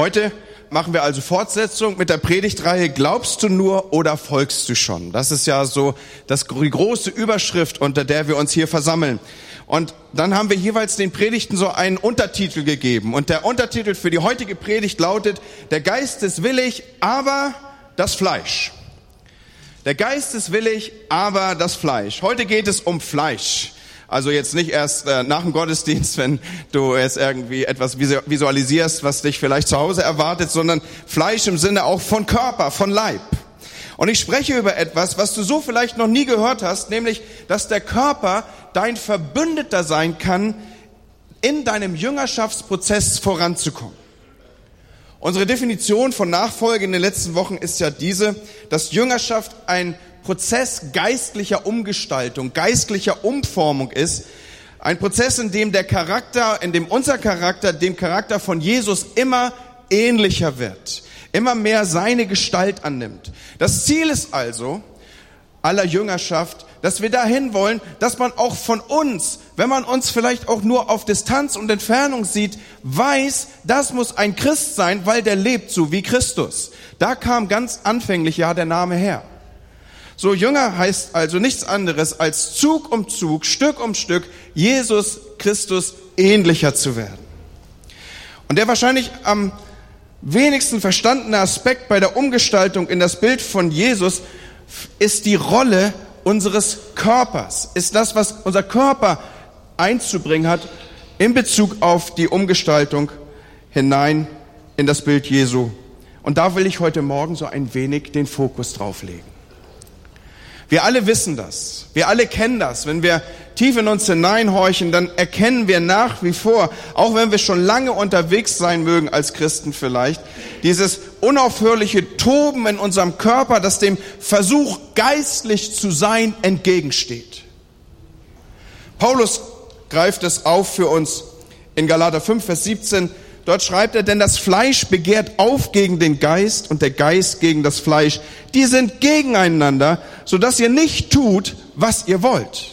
Heute machen wir also Fortsetzung mit der Predigtreihe Glaubst du nur oder folgst du schon? Das ist ja so das, die große Überschrift, unter der wir uns hier versammeln. Und dann haben wir jeweils den Predigten so einen Untertitel gegeben. Und der Untertitel für die heutige Predigt lautet, der Geist ist willig, aber das Fleisch. Der Geist ist willig, aber das Fleisch. Heute geht es um Fleisch. Also jetzt nicht erst äh, nach dem Gottesdienst, wenn du jetzt irgendwie etwas visualisierst, was dich vielleicht zu Hause erwartet, sondern Fleisch im Sinne auch von Körper, von Leib. Und ich spreche über etwas, was du so vielleicht noch nie gehört hast, nämlich, dass der Körper dein Verbündeter sein kann, in deinem Jüngerschaftsprozess voranzukommen. Unsere Definition von Nachfolge in den letzten Wochen ist ja diese, dass Jüngerschaft ein Prozess geistlicher Umgestaltung, geistlicher Umformung ist. Ein Prozess, in dem der Charakter, in dem unser Charakter dem Charakter von Jesus immer ähnlicher wird, immer mehr seine Gestalt annimmt. Das Ziel ist also aller Jüngerschaft, dass wir dahin wollen, dass man auch von uns, wenn man uns vielleicht auch nur auf Distanz und Entfernung sieht, weiß, das muss ein Christ sein, weil der lebt so wie Christus. Da kam ganz anfänglich ja der Name her. So Jünger heißt also nichts anderes als Zug um Zug, Stück um Stück Jesus Christus ähnlicher zu werden. Und der wahrscheinlich am wenigsten verstandene Aspekt bei der Umgestaltung in das Bild von Jesus ist die Rolle unseres Körpers, ist das, was unser Körper einzubringen hat in Bezug auf die Umgestaltung hinein in das Bild Jesu. Und da will ich heute Morgen so ein wenig den Fokus drauf legen. Wir alle wissen das. Wir alle kennen das. Wenn wir tief in uns hineinhorchen, dann erkennen wir nach wie vor, auch wenn wir schon lange unterwegs sein mögen als Christen vielleicht, dieses unaufhörliche Toben in unserem Körper, das dem Versuch, geistlich zu sein, entgegensteht. Paulus greift es auf für uns in Galater 5, Vers 17. Dort schreibt er, denn das Fleisch begehrt auf gegen den Geist und der Geist gegen das Fleisch. Die sind gegeneinander, sodass ihr nicht tut, was ihr wollt.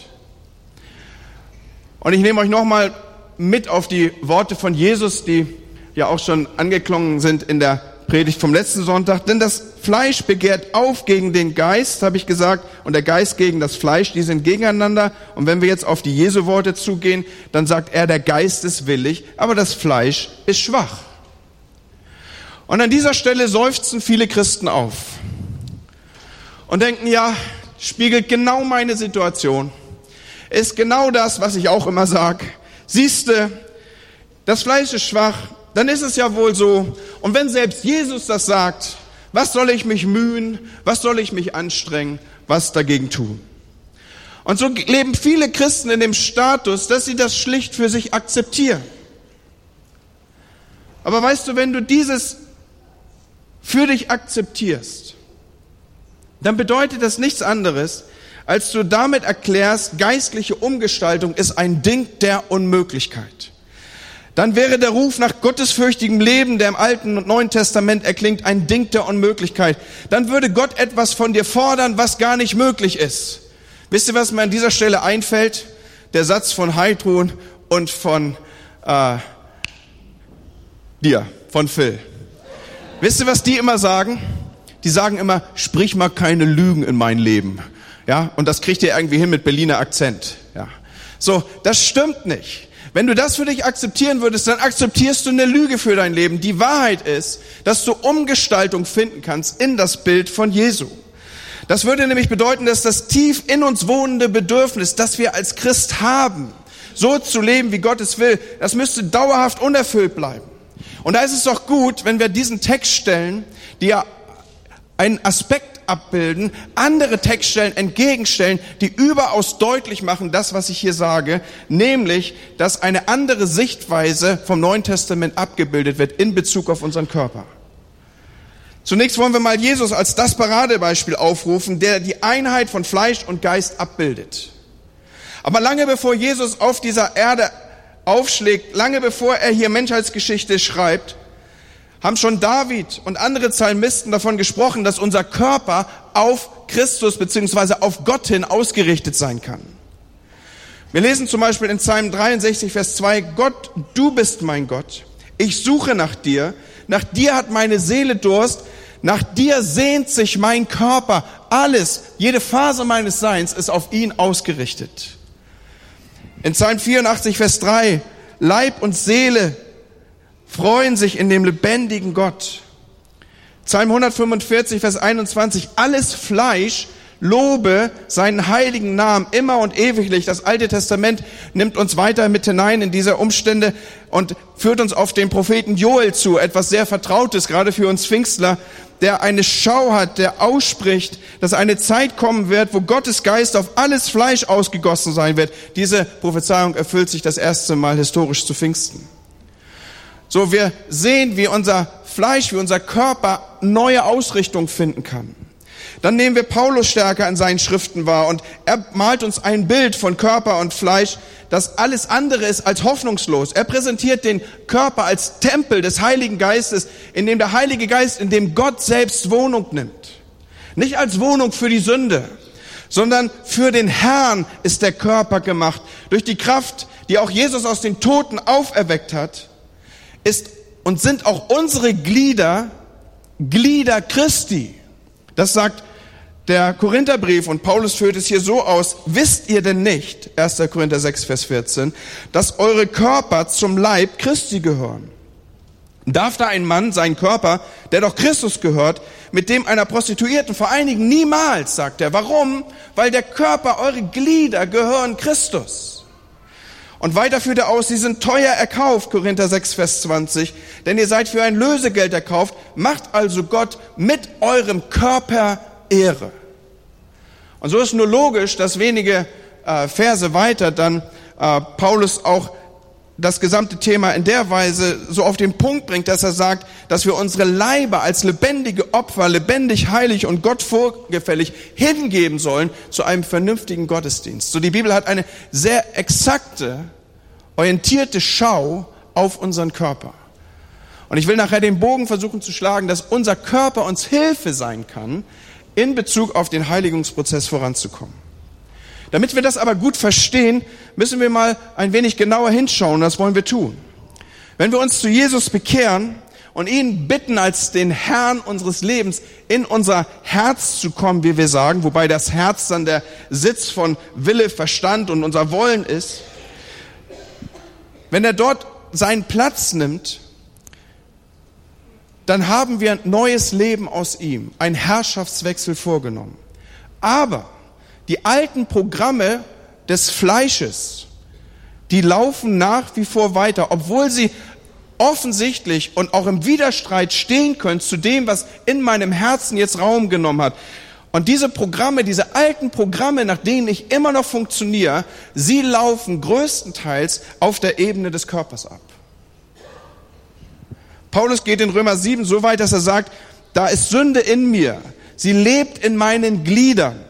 Und ich nehme euch nochmal mit auf die Worte von Jesus, die ja auch schon angeklungen sind in der Predigt vom letzten Sonntag. Denn das Fleisch begehrt auf gegen den Geist, habe ich gesagt, und der Geist gegen das Fleisch, die sind gegeneinander. Und wenn wir jetzt auf die Jesu Worte zugehen, dann sagt er, der Geist ist willig, aber das Fleisch ist schwach. Und an dieser Stelle seufzen viele Christen auf und denken, ja, spiegelt genau meine Situation. Ist genau das, was ich auch immer sage. Siehste, das Fleisch ist schwach, dann ist es ja wohl so. Und wenn selbst Jesus das sagt, was soll ich mich mühen? Was soll ich mich anstrengen? Was dagegen tun? Und so leben viele Christen in dem Status, dass sie das schlicht für sich akzeptieren. Aber weißt du, wenn du dieses für dich akzeptierst, dann bedeutet das nichts anderes, als du damit erklärst, geistliche Umgestaltung ist ein Ding der Unmöglichkeit dann wäre der Ruf nach gottesfürchtigem Leben, der im Alten und Neuen Testament erklingt, ein Ding der Unmöglichkeit. Dann würde Gott etwas von dir fordern, was gar nicht möglich ist. Wisst ihr, was mir an dieser Stelle einfällt? Der Satz von Heidrun und von äh, dir, von Phil. Wisst ihr, was die immer sagen? Die sagen immer, sprich mal keine Lügen in mein Leben. Ja, und das kriegt ihr irgendwie hin mit Berliner Akzent. Ja. So, das stimmt nicht. Wenn du das für dich akzeptieren würdest, dann akzeptierst du eine Lüge für dein Leben. Die Wahrheit ist, dass du Umgestaltung finden kannst in das Bild von Jesu. Das würde nämlich bedeuten, dass das tief in uns wohnende Bedürfnis, das wir als Christ haben, so zu leben, wie Gott es will, das müsste dauerhaft unerfüllt bleiben. Und da ist es doch gut, wenn wir diesen Text stellen, die ja einen Aspekt abbilden, andere Textstellen entgegenstellen, die überaus deutlich machen, das, was ich hier sage, nämlich, dass eine andere Sichtweise vom Neuen Testament abgebildet wird in Bezug auf unseren Körper. Zunächst wollen wir mal Jesus als das Paradebeispiel aufrufen, der die Einheit von Fleisch und Geist abbildet. Aber lange bevor Jesus auf dieser Erde aufschlägt, lange bevor er hier Menschheitsgeschichte schreibt, haben schon David und andere Psalmisten davon gesprochen, dass unser Körper auf Christus beziehungsweise auf Gott hin ausgerichtet sein kann. Wir lesen zum Beispiel in Psalm 63, Vers 2, Gott, du bist mein Gott. Ich suche nach dir. Nach dir hat meine Seele Durst. Nach dir sehnt sich mein Körper. Alles, jede Phase meines Seins ist auf ihn ausgerichtet. In Psalm 84, Vers 3, Leib und Seele freuen sich in dem lebendigen Gott. Psalm 145, Vers 21, alles Fleisch lobe seinen heiligen Namen immer und ewiglich. Das Alte Testament nimmt uns weiter mit hinein in diese Umstände und führt uns auf den Propheten Joel zu, etwas sehr Vertrautes, gerade für uns Pfingstler, der eine Schau hat, der ausspricht, dass eine Zeit kommen wird, wo Gottes Geist auf alles Fleisch ausgegossen sein wird. Diese Prophezeiung erfüllt sich das erste Mal historisch zu Pfingsten. So, wir sehen, wie unser Fleisch, wie unser Körper neue Ausrichtung finden kann. Dann nehmen wir Paulus stärker in seinen Schriften wahr und er malt uns ein Bild von Körper und Fleisch, das alles andere ist als hoffnungslos. Er präsentiert den Körper als Tempel des Heiligen Geistes, in dem der Heilige Geist, in dem Gott selbst Wohnung nimmt. Nicht als Wohnung für die Sünde, sondern für den Herrn ist der Körper gemacht. Durch die Kraft, die auch Jesus aus den Toten auferweckt hat, ist und sind auch unsere Glieder Glieder Christi. Das sagt der Korintherbrief und Paulus führt es hier so aus, wisst ihr denn nicht, 1. Korinther 6, Vers 14, dass eure Körper zum Leib Christi gehören? Darf da ein Mann seinen Körper, der doch Christus gehört, mit dem einer Prostituierten vereinigen? Niemals, sagt er. Warum? Weil der Körper, eure Glieder gehören Christus. Und weiter führt er aus, sie sind teuer erkauft, Korinther 6, Vers 20, denn ihr seid für ein Lösegeld erkauft, macht also Gott mit eurem Körper Ehre. Und so ist nur logisch, dass wenige äh, Verse weiter dann äh, Paulus auch das gesamte Thema in der Weise so auf den Punkt bringt, dass er sagt, dass wir unsere Leiber als lebendige Opfer, lebendig, heilig und Gott vorgefällig hingeben sollen zu einem vernünftigen Gottesdienst. So die Bibel hat eine sehr exakte, orientierte Schau auf unseren Körper. Und ich will nachher den Bogen versuchen zu schlagen, dass unser Körper uns Hilfe sein kann, in Bezug auf den Heiligungsprozess voranzukommen. Damit wir das aber gut verstehen, müssen wir mal ein wenig genauer hinschauen. Das wollen wir tun. Wenn wir uns zu Jesus bekehren und ihn bitten, als den Herrn unseres Lebens in unser Herz zu kommen, wie wir sagen, wobei das Herz dann der Sitz von Wille, Verstand und unser Wollen ist, wenn er dort seinen Platz nimmt, dann haben wir ein neues Leben aus ihm, ein Herrschaftswechsel vorgenommen. Aber die alten Programme des Fleisches, die laufen nach wie vor weiter, obwohl sie offensichtlich und auch im Widerstreit stehen können zu dem, was in meinem Herzen jetzt Raum genommen hat. Und diese Programme, diese alten Programme, nach denen ich immer noch funktioniere, sie laufen größtenteils auf der Ebene des Körpers ab. Paulus geht in Römer 7 so weit, dass er sagt, da ist Sünde in mir. Sie lebt in meinen Gliedern.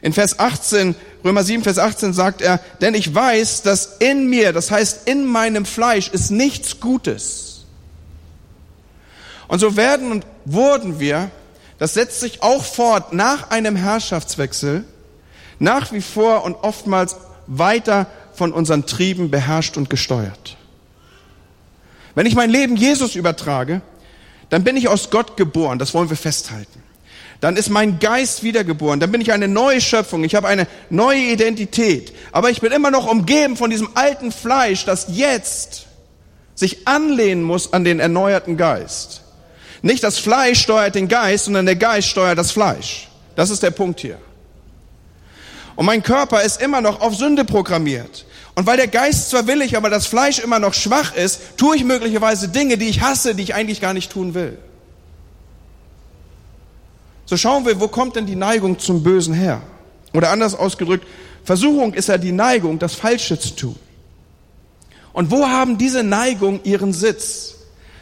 In Vers 18, Römer 7, Vers 18 sagt er, denn ich weiß, dass in mir, das heißt in meinem Fleisch, ist nichts Gutes. Und so werden und wurden wir, das setzt sich auch fort nach einem Herrschaftswechsel, nach wie vor und oftmals weiter von unseren Trieben beherrscht und gesteuert. Wenn ich mein Leben Jesus übertrage, dann bin ich aus Gott geboren, das wollen wir festhalten. Dann ist mein Geist wiedergeboren, dann bin ich eine neue Schöpfung, ich habe eine neue Identität. Aber ich bin immer noch umgeben von diesem alten Fleisch, das jetzt sich anlehnen muss an den erneuerten Geist. Nicht das Fleisch steuert den Geist, sondern der Geist steuert das Fleisch. Das ist der Punkt hier. Und mein Körper ist immer noch auf Sünde programmiert. Und weil der Geist zwar willig, aber das Fleisch immer noch schwach ist, tue ich möglicherweise Dinge, die ich hasse, die ich eigentlich gar nicht tun will. So schauen wir, wo kommt denn die Neigung zum Bösen her? Oder anders ausgedrückt, Versuchung ist ja die Neigung, das Falsche zu tun. Und wo haben diese Neigung ihren Sitz?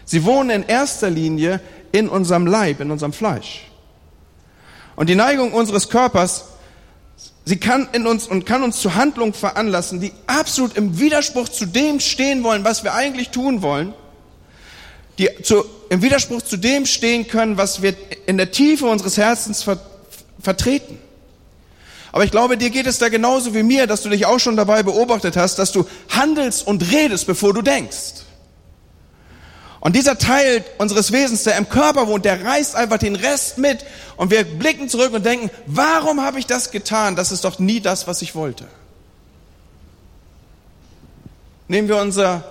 Sie wohnen in erster Linie in unserem Leib, in unserem Fleisch. Und die Neigung unseres Körpers Sie kann in uns und kann uns zu Handlungen veranlassen, die absolut im Widerspruch zu dem stehen wollen, was wir eigentlich tun wollen, die zu, im Widerspruch zu dem stehen können, was wir in der Tiefe unseres Herzens ver, vertreten. Aber ich glaube, dir geht es da genauso wie mir, dass du dich auch schon dabei beobachtet hast, dass du handelst und redest, bevor du denkst. Und dieser Teil unseres Wesens, der im Körper wohnt, der reißt einfach den Rest mit. Und wir blicken zurück und denken, warum habe ich das getan? Das ist doch nie das, was ich wollte. Nehmen wir unser,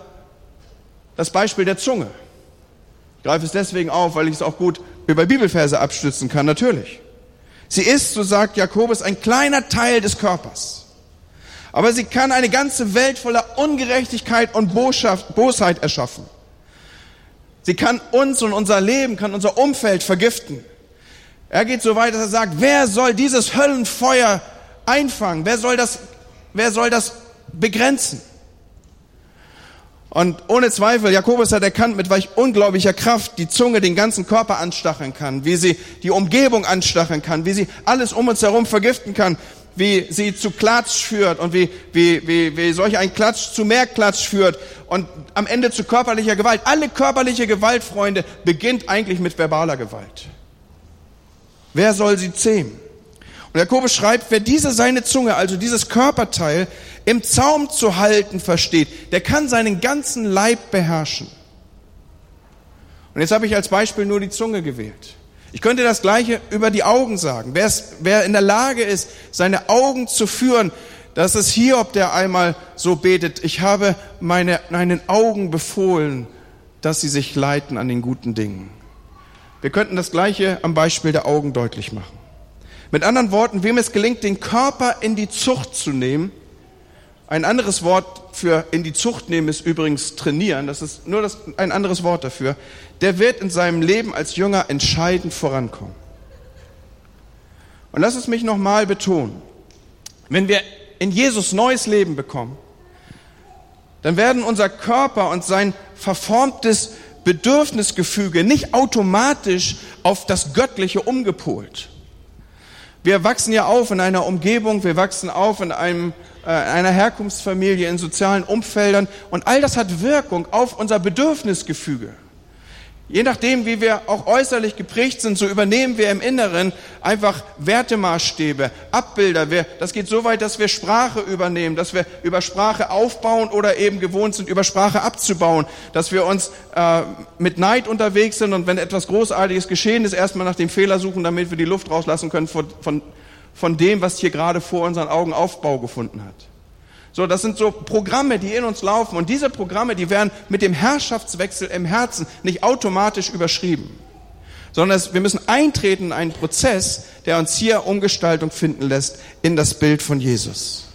das Beispiel der Zunge. Greife es deswegen auf, weil ich es auch gut über Bibelverse abstützen kann, natürlich. Sie ist, so sagt Jakobus, ein kleiner Teil des Körpers. Aber sie kann eine ganze Welt voller Ungerechtigkeit und Bosheit erschaffen. Sie kann uns und unser Leben, kann unser Umfeld vergiften. Er geht so weit, dass er sagt, wer soll dieses Höllenfeuer einfangen? Wer soll das, wer soll das begrenzen? Und ohne Zweifel, Jakobus hat erkannt, mit welch unglaublicher Kraft die Zunge den ganzen Körper anstacheln kann, wie sie die Umgebung anstacheln kann, wie sie alles um uns herum vergiften kann, wie sie zu Klatsch führt und wie, wie, wie, wie solch ein Klatsch zu mehr Klatsch führt und am Ende zu körperlicher Gewalt. Alle körperliche Gewalt, Freunde, beginnt eigentlich mit verbaler Gewalt. Wer soll sie zähmen? Und Jakobus schreibt, wer diese seine Zunge, also dieses Körperteil, im Zaum zu halten versteht, der kann seinen ganzen Leib beherrschen. Und jetzt habe ich als Beispiel nur die Zunge gewählt. Ich könnte das Gleiche über die Augen sagen. Wer, ist, wer in der Lage ist, seine Augen zu führen, das ist Hiob, der einmal so betet, ich habe meine, meinen Augen befohlen, dass sie sich leiten an den guten Dingen. Wir könnten das Gleiche am Beispiel der Augen deutlich machen. Mit anderen Worten, wem es gelingt, den Körper in die Zucht zu nehmen, ein anderes Wort für in die Zucht nehmen ist übrigens trainieren, das ist nur das, ein anderes Wort dafür, der wird in seinem Leben als Jünger entscheidend vorankommen. Und lass es mich nochmal betonen. Wenn wir in Jesus neues Leben bekommen, dann werden unser Körper und sein verformtes Bedürfnisgefüge nicht automatisch auf das Göttliche umgepolt. Wir wachsen ja auf in einer Umgebung, wir wachsen auf in einem, äh, einer Herkunftsfamilie, in sozialen Umfeldern und all das hat Wirkung auf unser Bedürfnisgefüge. Je nachdem, wie wir auch äußerlich geprägt sind, so übernehmen wir im Inneren einfach Wertemaßstäbe, Abbilder. Wir, das geht so weit, dass wir Sprache übernehmen, dass wir über Sprache aufbauen oder eben gewohnt sind, über Sprache abzubauen, dass wir uns äh, mit Neid unterwegs sind und wenn etwas Großartiges geschehen ist, erstmal nach dem Fehler suchen, damit wir die Luft rauslassen können von, von, von dem, was hier gerade vor unseren Augen Aufbau gefunden hat. So, das sind so Programme, die in uns laufen. Und diese Programme, die werden mit dem Herrschaftswechsel im Herzen nicht automatisch überschrieben, sondern wir müssen eintreten in einen Prozess, der uns hier Umgestaltung finden lässt in das Bild von Jesus.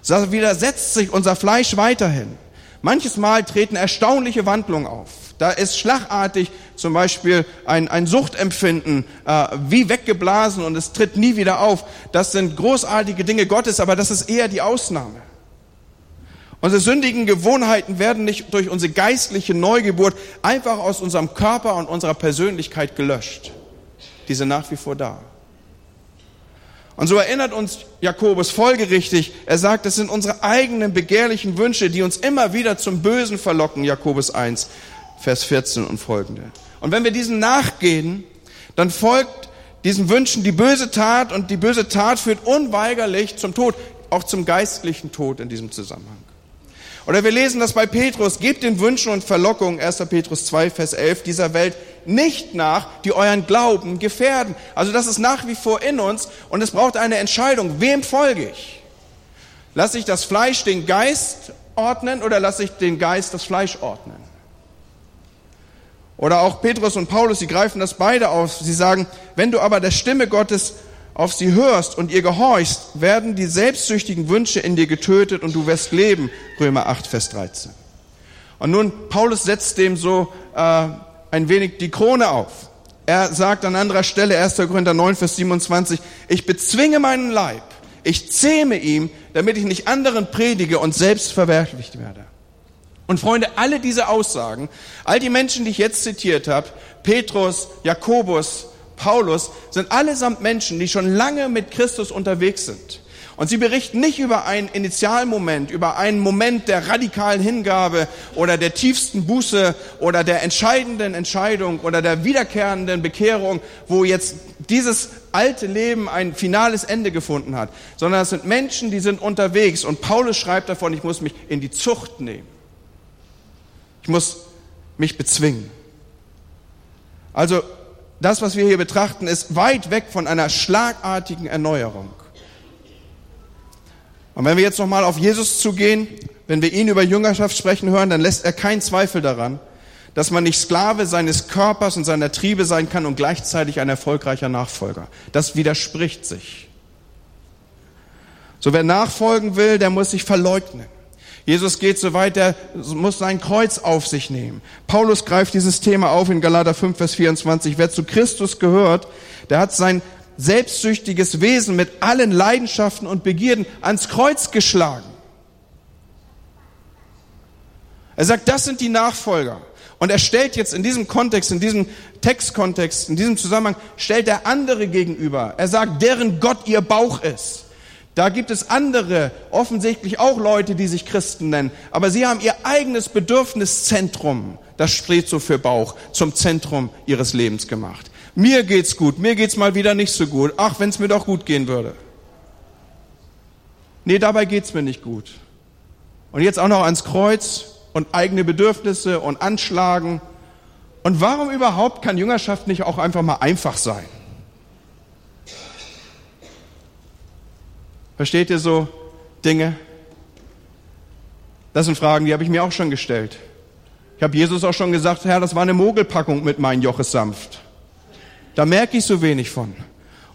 So widersetzt sich unser Fleisch weiterhin. Manches Mal treten erstaunliche Wandlungen auf. Da ist schlagartig zum Beispiel ein, ein Suchtempfinden äh, wie weggeblasen und es tritt nie wieder auf. Das sind großartige Dinge Gottes, aber das ist eher die Ausnahme. Unsere sündigen Gewohnheiten werden nicht durch unsere geistliche Neugeburt einfach aus unserem Körper und unserer Persönlichkeit gelöscht. Die sind nach wie vor da. Und so erinnert uns Jakobus folgerichtig, er sagt, es sind unsere eigenen begehrlichen Wünsche, die uns immer wieder zum Bösen verlocken, Jakobus 1. Vers 14 und folgende. Und wenn wir diesen nachgehen, dann folgt diesen Wünschen die böse Tat und die böse Tat führt unweigerlich zum Tod, auch zum geistlichen Tod in diesem Zusammenhang. Oder wir lesen das bei Petrus, gebt den Wünschen und Verlockungen, 1. Petrus 2, Vers 11, dieser Welt nicht nach, die euren Glauben gefährden. Also das ist nach wie vor in uns und es braucht eine Entscheidung. Wem folge ich? Lasse ich das Fleisch den Geist ordnen oder lasse ich den Geist das Fleisch ordnen? Oder auch Petrus und Paulus, sie greifen das beide auf. Sie sagen, wenn du aber der Stimme Gottes auf sie hörst und ihr gehorchst, werden die selbstsüchtigen Wünsche in dir getötet und du wirst leben. Römer 8, Vers 13. Und nun, Paulus setzt dem so äh, ein wenig die Krone auf. Er sagt an anderer Stelle, 1. Korinther 9, Vers 27, ich bezwinge meinen Leib, ich zähme ihm, damit ich nicht anderen predige und selbst verwerflicht werde. Und Freunde, alle diese Aussagen, all die Menschen, die ich jetzt zitiert habe, Petrus, Jakobus, Paulus, sind allesamt Menschen, die schon lange mit Christus unterwegs sind. Und sie berichten nicht über einen Initialmoment, über einen Moment der radikalen Hingabe oder der tiefsten Buße oder der entscheidenden Entscheidung oder der wiederkehrenden Bekehrung, wo jetzt dieses alte Leben ein finales Ende gefunden hat, sondern es sind Menschen, die sind unterwegs. Und Paulus schreibt davon, ich muss mich in die Zucht nehmen. Ich muss mich bezwingen. Also das, was wir hier betrachten, ist weit weg von einer schlagartigen Erneuerung. Und wenn wir jetzt nochmal auf Jesus zugehen, wenn wir ihn über Jüngerschaft sprechen hören, dann lässt er keinen Zweifel daran, dass man nicht Sklave seines Körpers und seiner Triebe sein kann und gleichzeitig ein erfolgreicher Nachfolger. Das widerspricht sich. So wer nachfolgen will, der muss sich verleugnen. Jesus geht so weit, der muss sein Kreuz auf sich nehmen. Paulus greift dieses Thema auf in Galater 5, Vers 24. Wer zu Christus gehört, der hat sein selbstsüchtiges Wesen mit allen Leidenschaften und Begierden ans Kreuz geschlagen. Er sagt, das sind die Nachfolger. Und er stellt jetzt in diesem Kontext, in diesem Textkontext, in diesem Zusammenhang, stellt er andere gegenüber. Er sagt, deren Gott ihr Bauch ist. Da gibt es andere, offensichtlich auch Leute, die sich Christen nennen, aber sie haben ihr eigenes Bedürfniszentrum, das steht so für Bauch, zum Zentrum ihres Lebens gemacht. Mir geht's gut, mir geht's mal wieder nicht so gut. Ach, wenn's mir doch gut gehen würde. Nee, dabei geht's mir nicht gut. Und jetzt auch noch ans Kreuz und eigene Bedürfnisse und Anschlagen. Und warum überhaupt kann Jüngerschaft nicht auch einfach mal einfach sein? Versteht ihr so Dinge? Das sind Fragen, die habe ich mir auch schon gestellt. Ich habe Jesus auch schon gesagt, Herr, das war eine Mogelpackung mit meinen Joches sanft. Da merke ich so wenig von.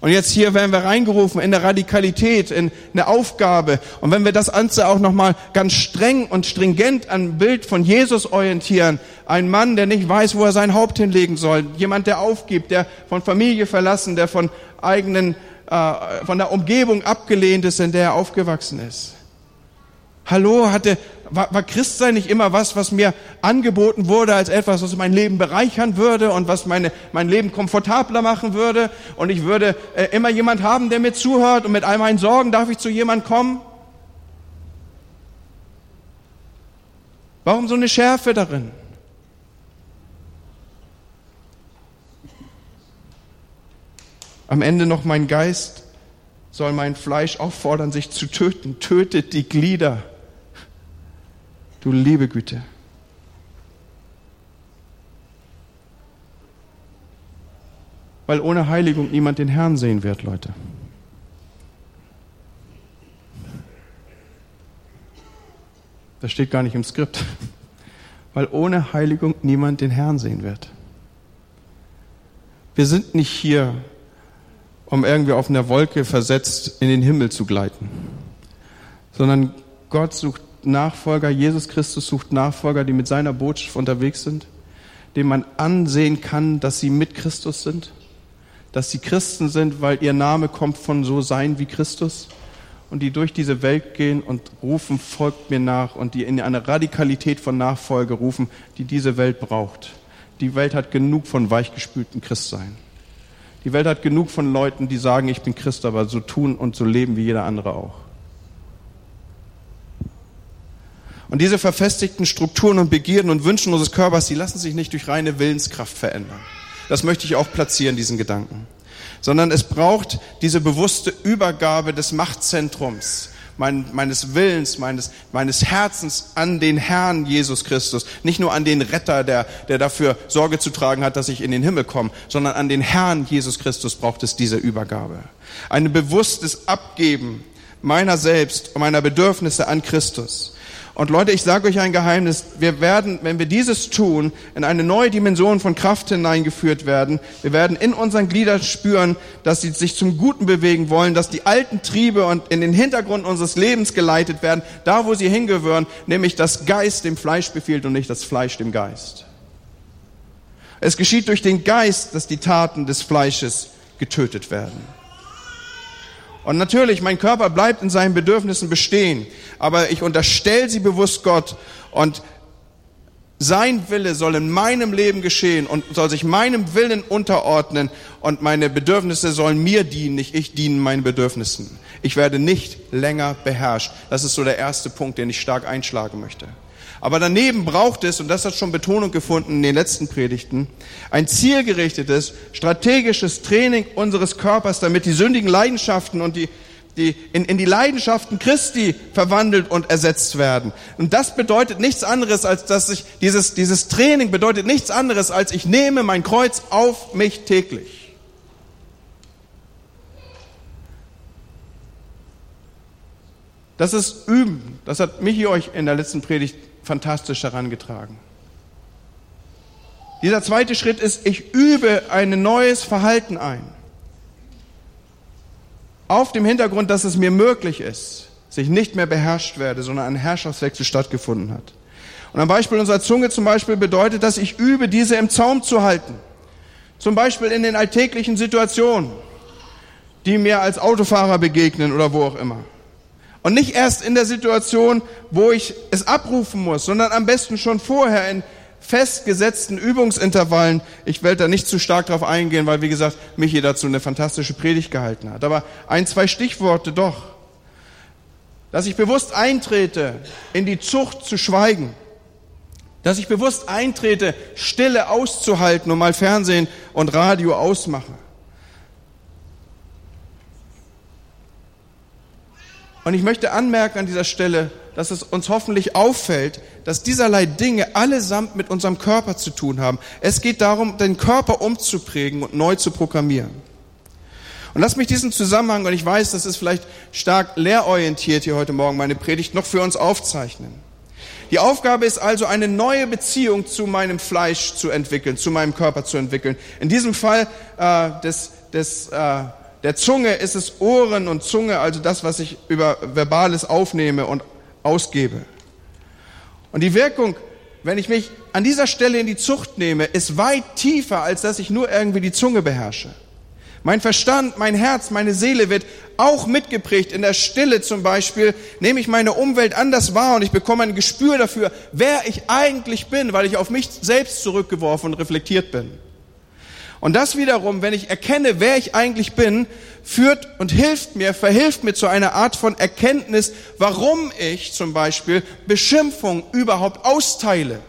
Und jetzt hier werden wir reingerufen in der Radikalität, in eine Aufgabe. Und wenn wir das Ganze auch nochmal ganz streng und stringent an Bild von Jesus orientieren, ein Mann, der nicht weiß, wo er sein Haupt hinlegen soll, jemand, der aufgibt, der von Familie verlassen, der von eigenen äh, von der Umgebung abgelehnt ist, in der er aufgewachsen ist. Hallo, hatte, war, war Christsein nicht immer was, was mir angeboten wurde als etwas, was mein Leben bereichern würde und was meine, mein Leben komfortabler machen würde? Und ich würde äh, immer jemand haben, der mir zuhört und mit all meinen Sorgen darf ich zu jemand kommen? Warum so eine Schärfe darin? Am Ende noch mein Geist soll mein Fleisch auffordern, sich zu töten. Tötet die Glieder. Du liebe Güte. Weil ohne Heiligung niemand den Herrn sehen wird, Leute. Das steht gar nicht im Skript. Weil ohne Heiligung niemand den Herrn sehen wird. Wir sind nicht hier, um irgendwie auf einer Wolke versetzt in den Himmel zu gleiten, sondern Gott sucht Nachfolger, Jesus Christus sucht Nachfolger, die mit seiner Botschaft unterwegs sind, denen man ansehen kann, dass sie mit Christus sind, dass sie Christen sind, weil ihr Name kommt von so sein wie Christus und die durch diese Welt gehen und rufen, folgt mir nach und die in eine Radikalität von Nachfolge rufen, die diese Welt braucht. Die Welt hat genug von weichgespülten Christsein. Die Welt hat genug von Leuten, die sagen, ich bin Christ, aber so tun und so leben wie jeder andere auch. Und diese verfestigten Strukturen und Begierden und Wünschen unseres Körpers, die lassen sich nicht durch reine Willenskraft verändern. Das möchte ich auch platzieren, diesen Gedanken. Sondern es braucht diese bewusste Übergabe des Machtzentrums mein, meines Willens, meines, meines Herzens an den Herrn Jesus Christus. Nicht nur an den Retter, der, der dafür Sorge zu tragen hat, dass ich in den Himmel komme, sondern an den Herrn Jesus Christus braucht es diese Übergabe. Ein bewusstes Abgeben meiner selbst meiner Bedürfnisse an Christus. Und Leute, ich sage euch ein Geheimnis, wir werden, wenn wir dieses tun, in eine neue Dimension von Kraft hineingeführt werden. Wir werden in unseren Gliedern spüren, dass sie sich zum Guten bewegen wollen, dass die alten Triebe und in den Hintergrund unseres Lebens geleitet werden, da wo sie hingehören, nämlich das Geist dem Fleisch befiehlt und nicht das Fleisch dem Geist. Es geschieht durch den Geist, dass die Taten des Fleisches getötet werden. Und natürlich, mein Körper bleibt in seinen Bedürfnissen bestehen, aber ich unterstelle sie bewusst Gott und sein Wille soll in meinem Leben geschehen und soll sich meinem Willen unterordnen und meine Bedürfnisse sollen mir dienen, nicht ich dienen meinen Bedürfnissen. Ich werde nicht länger beherrscht. Das ist so der erste Punkt, den ich stark einschlagen möchte. Aber daneben braucht es, und das hat schon Betonung gefunden in den letzten Predigten, ein zielgerichtetes, strategisches Training unseres Körpers, damit die sündigen Leidenschaften und die die in, in die Leidenschaften Christi verwandelt und ersetzt werden. Und das bedeutet nichts anderes, als dass ich, dieses, dieses Training bedeutet nichts anderes, als ich nehme mein Kreuz auf mich täglich. Das ist Üben. Das hat Michi euch in der letzten Predigt fantastisch herangetragen. Dieser zweite Schritt ist, ich übe ein neues Verhalten ein. Auf dem Hintergrund, dass es mir möglich ist, dass ich nicht mehr beherrscht werde, sondern ein Herrschaftswechsel stattgefunden hat. Und am Beispiel unserer Zunge zum Beispiel bedeutet, dass ich übe, diese im Zaum zu halten. Zum Beispiel in den alltäglichen Situationen, die mir als Autofahrer begegnen oder wo auch immer. Und nicht erst in der Situation, wo ich es abrufen muss, sondern am besten schon vorher in festgesetzten Übungsintervallen. Ich werde da nicht zu stark drauf eingehen, weil, wie gesagt, Michi dazu eine fantastische Predigt gehalten hat. Aber ein, zwei Stichworte doch. Dass ich bewusst eintrete, in die Zucht zu schweigen. Dass ich bewusst eintrete, Stille auszuhalten und mal Fernsehen und Radio ausmache. Und ich möchte anmerken an dieser Stelle, dass es uns hoffentlich auffällt, dass dieserlei Dinge allesamt mit unserem Körper zu tun haben. Es geht darum, den Körper umzuprägen und neu zu programmieren. Und lass mich diesen Zusammenhang, und ich weiß, das ist vielleicht stark lehrorientiert hier heute Morgen, meine Predigt, noch für uns aufzeichnen. Die Aufgabe ist also, eine neue Beziehung zu meinem Fleisch zu entwickeln, zu meinem Körper zu entwickeln. In diesem Fall äh, des, des äh, der Zunge ist es Ohren und Zunge, also das, was ich über Verbales aufnehme und ausgebe. Und die Wirkung, wenn ich mich an dieser Stelle in die Zucht nehme, ist weit tiefer, als dass ich nur irgendwie die Zunge beherrsche. Mein Verstand, mein Herz, meine Seele wird auch mitgeprägt. In der Stille zum Beispiel nehme ich meine Umwelt anders wahr und ich bekomme ein Gespür dafür, wer ich eigentlich bin, weil ich auf mich selbst zurückgeworfen und reflektiert bin. Und das wiederum, wenn ich erkenne, wer ich eigentlich bin, führt und hilft mir, verhilft mir zu einer Art von Erkenntnis, warum ich zum Beispiel Beschimpfung überhaupt austeile.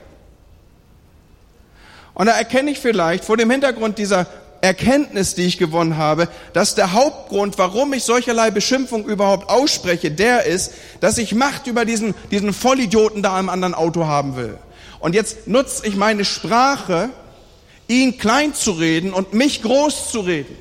Und da erkenne ich vielleicht vor dem Hintergrund dieser Erkenntnis, die ich gewonnen habe, dass der Hauptgrund, warum ich solcherlei Beschimpfung überhaupt ausspreche, der ist, dass ich Macht über diesen, diesen Vollidioten da im anderen Auto haben will. Und jetzt nutze ich meine Sprache, ihn klein zu reden und mich groß zu reden.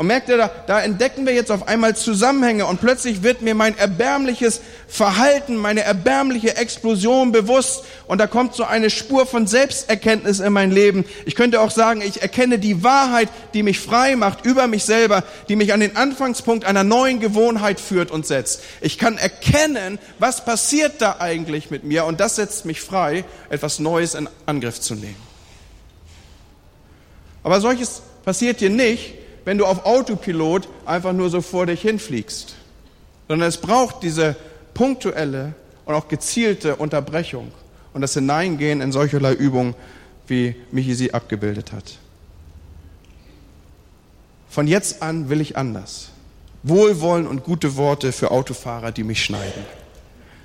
Und merkt ihr, da, da entdecken wir jetzt auf einmal Zusammenhänge und plötzlich wird mir mein erbärmliches Verhalten, meine erbärmliche Explosion bewusst und da kommt so eine Spur von Selbsterkenntnis in mein Leben. Ich könnte auch sagen, ich erkenne die Wahrheit, die mich frei macht über mich selber, die mich an den Anfangspunkt einer neuen Gewohnheit führt und setzt. Ich kann erkennen, was passiert da eigentlich mit mir und das setzt mich frei, etwas Neues in Angriff zu nehmen. Aber solches passiert dir nicht, wenn du auf Autopilot einfach nur so vor dich hinfliegst, sondern es braucht diese punktuelle und auch gezielte Unterbrechung und das Hineingehen in solcherlei Übungen, wie Michi sie abgebildet hat. Von jetzt an will ich anders. Wohlwollen und gute Worte für Autofahrer, die mich schneiden.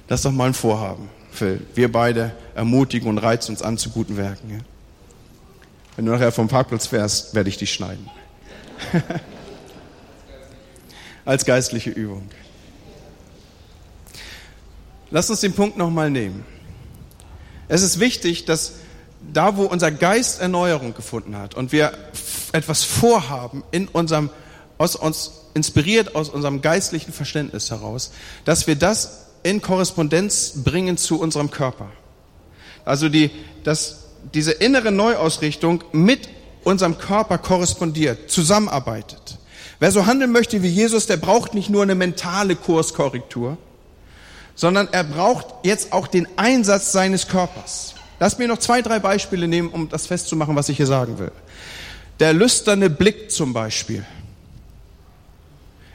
Das ist doch mal ein Vorhaben, Phil. Wir beide ermutigen und reizen uns an zu guten Werken. Ja? Wenn du nachher vom Parkplatz fährst, werde ich dich schneiden. Als geistliche Übung. Lass uns den Punkt nochmal nehmen. Es ist wichtig, dass da, wo unser Geist Erneuerung gefunden hat und wir etwas vorhaben in unserem, aus uns, inspiriert aus unserem geistlichen Verständnis heraus, dass wir das in Korrespondenz bringen zu unserem Körper. Also die, das diese innere Neuausrichtung mit unserem Körper korrespondiert, zusammenarbeitet. Wer so handeln möchte wie Jesus, der braucht nicht nur eine mentale Kurskorrektur, sondern er braucht jetzt auch den Einsatz seines Körpers. Lass mir noch zwei, drei Beispiele nehmen, um das festzumachen, was ich hier sagen will. Der lüsterne Blick zum Beispiel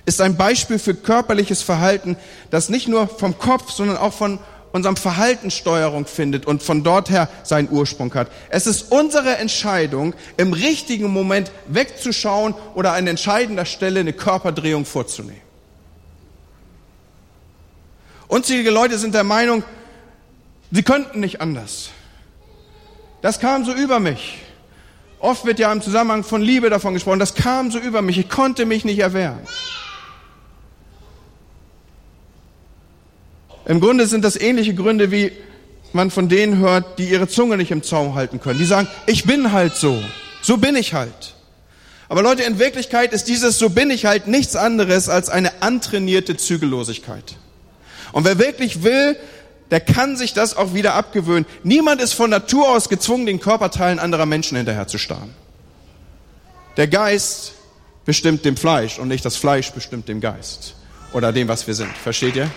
ist ein Beispiel für körperliches Verhalten, das nicht nur vom Kopf, sondern auch von unserem Verhalten Steuerung findet und von dort her seinen Ursprung hat. Es ist unsere Entscheidung, im richtigen Moment wegzuschauen oder an entscheidender Stelle eine Körperdrehung vorzunehmen. Unzählige Leute sind der Meinung, sie könnten nicht anders. Das kam so über mich. Oft wird ja im Zusammenhang von Liebe davon gesprochen, das kam so über mich, ich konnte mich nicht erwehren. Im Grunde sind das ähnliche Gründe, wie man von denen hört, die ihre Zunge nicht im Zaum halten können. Die sagen, ich bin halt so. So bin ich halt. Aber Leute, in Wirklichkeit ist dieses So bin ich halt nichts anderes als eine antrainierte Zügellosigkeit. Und wer wirklich will, der kann sich das auch wieder abgewöhnen. Niemand ist von Natur aus gezwungen, den Körperteilen anderer Menschen hinterherzustarren. Der Geist bestimmt dem Fleisch und nicht das Fleisch bestimmt dem Geist oder dem, was wir sind. Versteht ihr?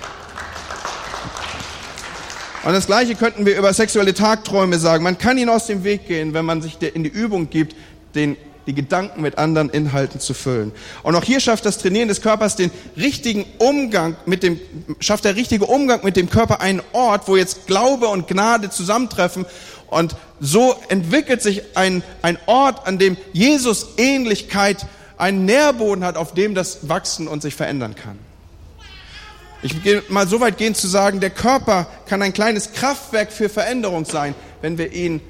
Und das Gleiche könnten wir über sexuelle Tagträume sagen. Man kann ihnen aus dem Weg gehen, wenn man sich in die Übung gibt, den, die Gedanken mit anderen Inhalten zu füllen. Und auch hier schafft das Trainieren des Körpers den richtigen Umgang mit dem, schafft der richtige Umgang mit dem Körper einen Ort, wo jetzt Glaube und Gnade zusammentreffen. Und so entwickelt sich ein, ein Ort, an dem Jesus Ähnlichkeit einen Nährboden hat, auf dem das wachsen und sich verändern kann. Ich will mal so weit gehen zu sagen, der Körper kann ein kleines Kraftwerk für Veränderung sein, wenn wir ihn,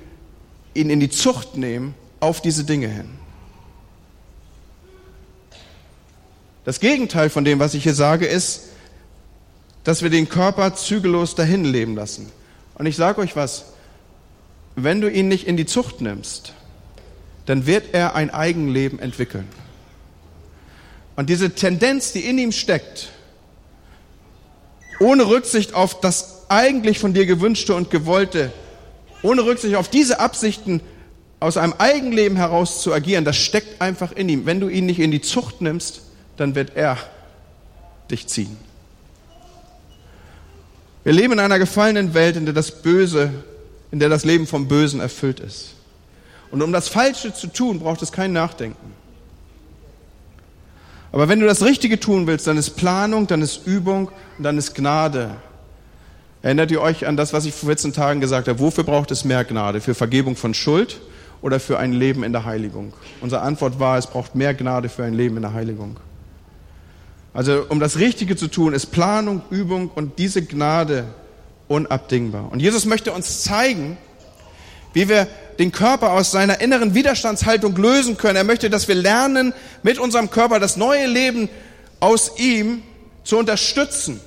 ihn in die Zucht nehmen auf diese Dinge hin. Das Gegenteil von dem, was ich hier sage, ist, dass wir den Körper zügellos dahin leben lassen. Und ich sage euch was, wenn du ihn nicht in die Zucht nimmst, dann wird er ein Eigenleben entwickeln. Und diese Tendenz, die in ihm steckt, ohne Rücksicht auf das eigentlich von dir gewünschte und gewollte, ohne Rücksicht auf diese Absichten aus einem Eigenleben heraus zu agieren, das steckt einfach in ihm. Wenn du ihn nicht in die Zucht nimmst, dann wird er dich ziehen. Wir leben in einer gefallenen Welt, in der das Böse, in der das Leben vom Bösen erfüllt ist. Und um das Falsche zu tun, braucht es kein Nachdenken. Aber wenn du das Richtige tun willst, dann ist Planung, dann ist Übung und dann ist Gnade. Erinnert ihr euch an das, was ich vor 14 Tagen gesagt habe? Wofür braucht es mehr Gnade? Für Vergebung von Schuld oder für ein Leben in der Heiligung? Unsere Antwort war, es braucht mehr Gnade für ein Leben in der Heiligung. Also um das Richtige zu tun, ist Planung, Übung und diese Gnade unabdingbar. Und Jesus möchte uns zeigen, wie wir den Körper aus seiner inneren Widerstandshaltung lösen können. Er möchte, dass wir lernen, mit unserem Körper das neue Leben aus ihm zu unterstützen.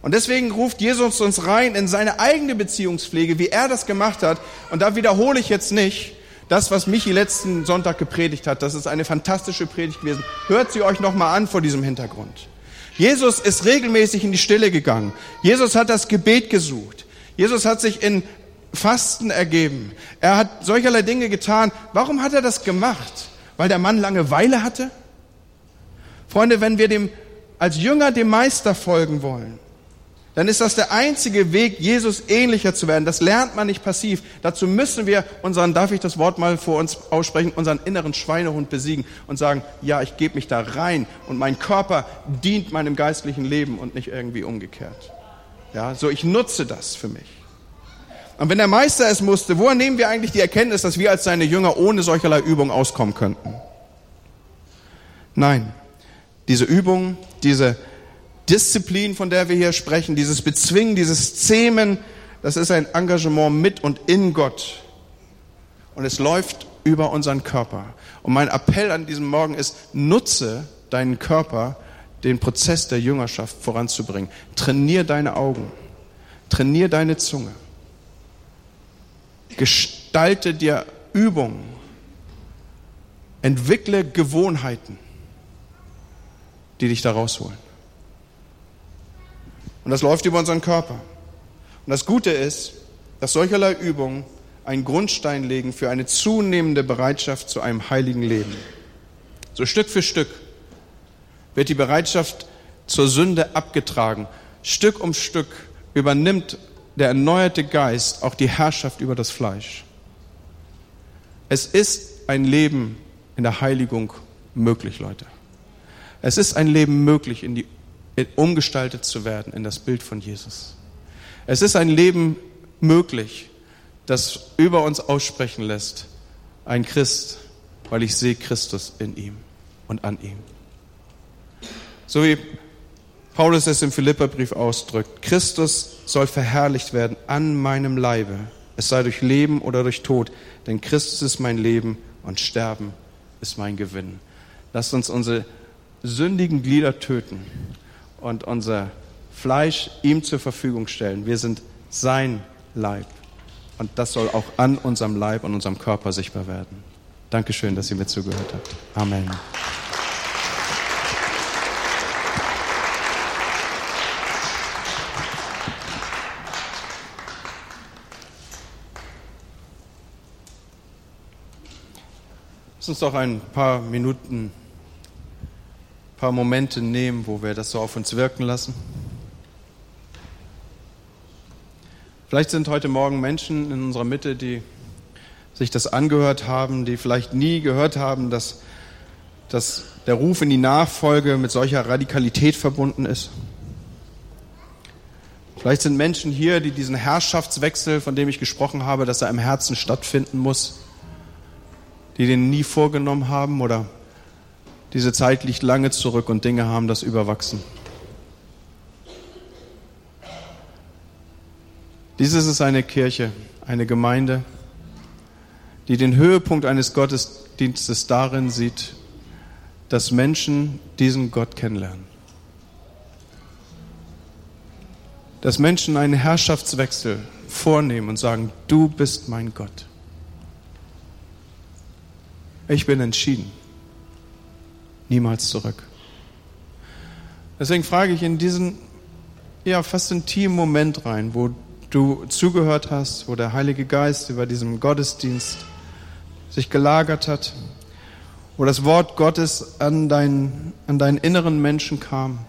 Und deswegen ruft Jesus uns rein in seine eigene Beziehungspflege, wie er das gemacht hat. Und da wiederhole ich jetzt nicht das, was Michi letzten Sonntag gepredigt hat. Das ist eine fantastische Predigt gewesen. Hört sie euch nochmal an vor diesem Hintergrund. Jesus ist regelmäßig in die Stille gegangen. Jesus hat das Gebet gesucht. Jesus hat sich in Fasten ergeben. Er hat solcherlei Dinge getan. Warum hat er das gemacht? Weil der Mann Langeweile hatte? Freunde, wenn wir dem, als Jünger dem Meister folgen wollen, dann ist das der einzige Weg, Jesus ähnlicher zu werden. Das lernt man nicht passiv. Dazu müssen wir unseren, darf ich das Wort mal vor uns aussprechen, unseren inneren Schweinehund besiegen und sagen, ja, ich gebe mich da rein und mein Körper dient meinem geistlichen Leben und nicht irgendwie umgekehrt. Ja, so ich nutze das für mich. Und wenn der Meister es musste, woher nehmen wir eigentlich die Erkenntnis, dass wir als seine Jünger ohne solcherlei Übung auskommen könnten? Nein, diese Übung, diese Disziplin, von der wir hier sprechen, dieses Bezwingen, dieses Zähmen, das ist ein Engagement mit und in Gott. Und es läuft über unseren Körper. Und mein Appell an diesem Morgen ist, nutze deinen Körper, den Prozess der Jüngerschaft voranzubringen. Trainier deine Augen. Trainier deine Zunge. Gestalte dir Übungen. Entwickle Gewohnheiten, die dich da rausholen. Und das läuft über unseren Körper. Und das Gute ist, dass solcherlei Übungen einen Grundstein legen für eine zunehmende Bereitschaft zu einem heiligen Leben. So Stück für Stück wird die Bereitschaft zur Sünde abgetragen. Stück um Stück übernimmt der erneuerte Geist auch die Herrschaft über das Fleisch. Es ist ein Leben in der Heiligung möglich, Leute. Es ist ein Leben möglich, in die, umgestaltet zu werden in das Bild von Jesus. Es ist ein Leben möglich, das über uns aussprechen lässt, ein Christ, weil ich sehe Christus in ihm und an ihm. So wie Paulus es im Philipperbrief ausdrückt. Christus soll verherrlicht werden an meinem Leibe. Es sei durch Leben oder durch Tod. Denn Christus ist mein Leben und Sterben ist mein Gewinn. Lasst uns unsere sündigen Glieder töten und unser Fleisch ihm zur Verfügung stellen. Wir sind sein Leib. Und das soll auch an unserem Leib und unserem Körper sichtbar werden. Dankeschön, dass ihr mir zugehört habt. Amen. Lass uns doch ein paar Minuten, ein paar Momente nehmen, wo wir das so auf uns wirken lassen. Vielleicht sind heute Morgen Menschen in unserer Mitte, die sich das angehört haben, die vielleicht nie gehört haben, dass, dass der Ruf in die Nachfolge mit solcher Radikalität verbunden ist. Vielleicht sind Menschen hier, die diesen Herrschaftswechsel, von dem ich gesprochen habe, dass er im Herzen stattfinden muss, die den nie vorgenommen haben oder diese Zeit liegt lange zurück und Dinge haben das überwachsen. Dieses ist eine Kirche, eine Gemeinde, die den Höhepunkt eines Gottesdienstes darin sieht, dass Menschen diesen Gott kennenlernen. Dass Menschen einen Herrschaftswechsel vornehmen und sagen, du bist mein Gott. Ich bin entschieden. Niemals zurück. Deswegen frage ich in diesen ja, fast intimen Moment rein, wo du zugehört hast, wo der Heilige Geist über diesem Gottesdienst sich gelagert hat, wo das Wort Gottes an deinen, an deinen inneren Menschen kam.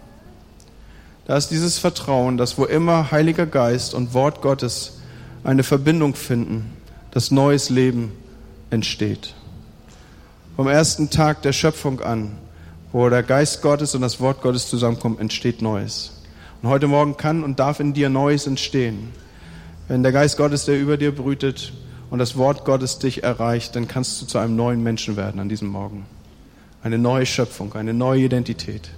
Da ist dieses Vertrauen, dass wo immer Heiliger Geist und Wort Gottes eine Verbindung finden, dass neues Leben entsteht. Vom ersten Tag der Schöpfung an, wo der Geist Gottes und das Wort Gottes zusammenkommen, entsteht Neues. Und heute Morgen kann und darf in dir Neues entstehen. Wenn der Geist Gottes, der über dir brütet und das Wort Gottes dich erreicht, dann kannst du zu einem neuen Menschen werden an diesem Morgen. Eine neue Schöpfung, eine neue Identität.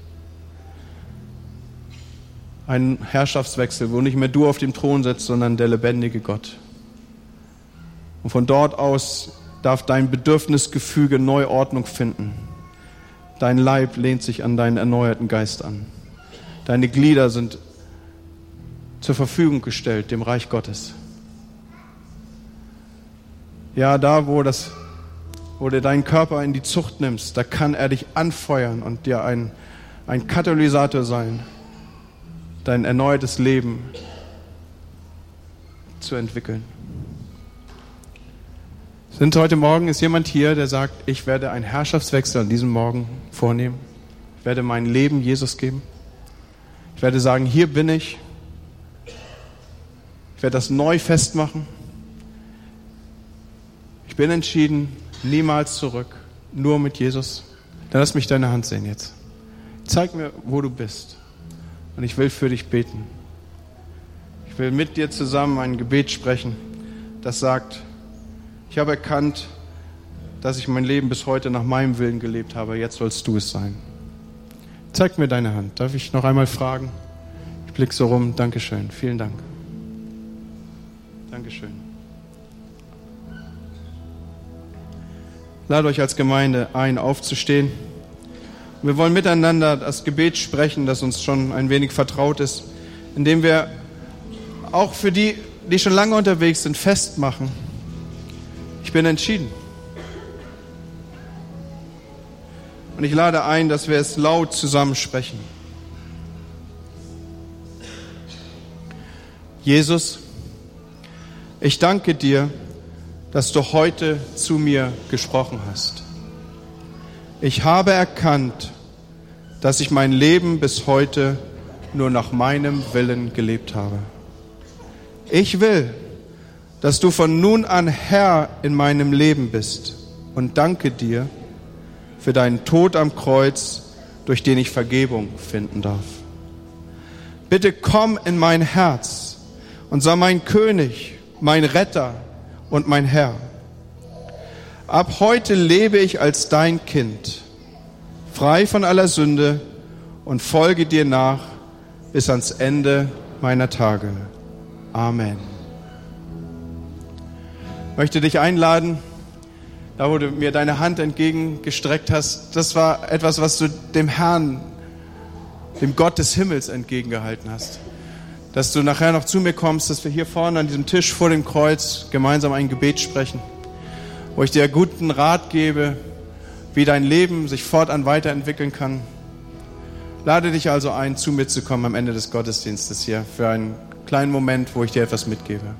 Ein Herrschaftswechsel, wo nicht mehr du auf dem Thron sitzt, sondern der lebendige Gott. Und von dort aus darf dein Bedürfnisgefüge Neuordnung finden. Dein Leib lehnt sich an deinen erneuerten Geist an. Deine Glieder sind zur Verfügung gestellt, dem Reich Gottes. Ja, da, wo, das, wo du deinen Körper in die Zucht nimmst, da kann er dich anfeuern und dir ein, ein Katalysator sein, dein erneutes Leben zu entwickeln. Sind heute Morgen, ist jemand hier, der sagt, ich werde einen Herrschaftswechsel an diesem Morgen vornehmen? Ich werde mein Leben Jesus geben? Ich werde sagen, hier bin ich, ich werde das neu festmachen. Ich bin entschieden, niemals zurück, nur mit Jesus. Dann lass mich deine Hand sehen jetzt. Zeig mir, wo du bist. Und ich will für dich beten. Ich will mit dir zusammen ein Gebet sprechen, das sagt, ich habe erkannt, dass ich mein Leben bis heute nach meinem Willen gelebt habe. Jetzt sollst du es sein. Zeig mir deine Hand. Darf ich noch einmal fragen? Ich blicke so rum. Dankeschön. Vielen Dank. Dankeschön. Lade euch als Gemeinde ein, aufzustehen. Wir wollen miteinander das Gebet sprechen, das uns schon ein wenig vertraut ist, indem wir auch für die, die schon lange unterwegs sind, festmachen. Ich bin entschieden. Und ich lade ein, dass wir es laut zusammen sprechen. Jesus, ich danke dir, dass du heute zu mir gesprochen hast. Ich habe erkannt, dass ich mein Leben bis heute nur nach meinem Willen gelebt habe. Ich will, dass du von nun an Herr in meinem Leben bist und danke dir für deinen Tod am Kreuz, durch den ich Vergebung finden darf. Bitte komm in mein Herz und sei mein König mein Retter und mein Herr. Ab heute lebe ich als dein Kind, frei von aller Sünde und folge dir nach bis ans Ende meiner Tage. Amen. Ich möchte dich einladen, da wo du mir deine Hand entgegengestreckt hast, das war etwas, was du dem Herrn dem Gott des Himmels entgegengehalten hast. Dass du nachher noch zu mir kommst, dass wir hier vorne an diesem Tisch vor dem Kreuz gemeinsam ein Gebet sprechen, wo ich dir guten Rat gebe, wie dein Leben sich fortan weiterentwickeln kann. Lade dich also ein, zu mir zu kommen am Ende des Gottesdienstes hier für einen kleinen Moment, wo ich dir etwas mitgebe.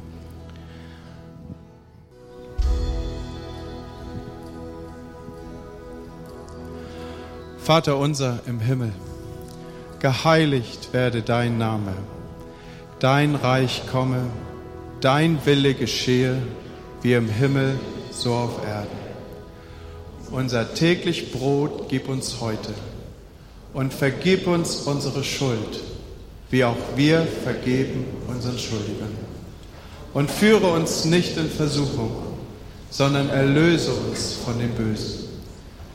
Vater unser im Himmel, geheiligt werde dein Name, dein Reich komme, dein Wille geschehe, wie im Himmel, so auf Erden. Unser täglich Brot gib uns heute und vergib uns unsere Schuld, wie auch wir vergeben unseren Schuldigern. Und führe uns nicht in Versuchung, sondern erlöse uns von dem Bösen.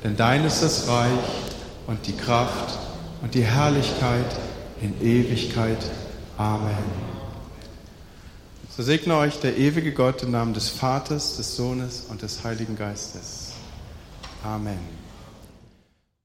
Denn dein ist das Reich und die Kraft und die Herrlichkeit in Ewigkeit. Amen. So segne euch der ewige Gott im Namen des Vaters, des Sohnes und des Heiligen Geistes. Amen.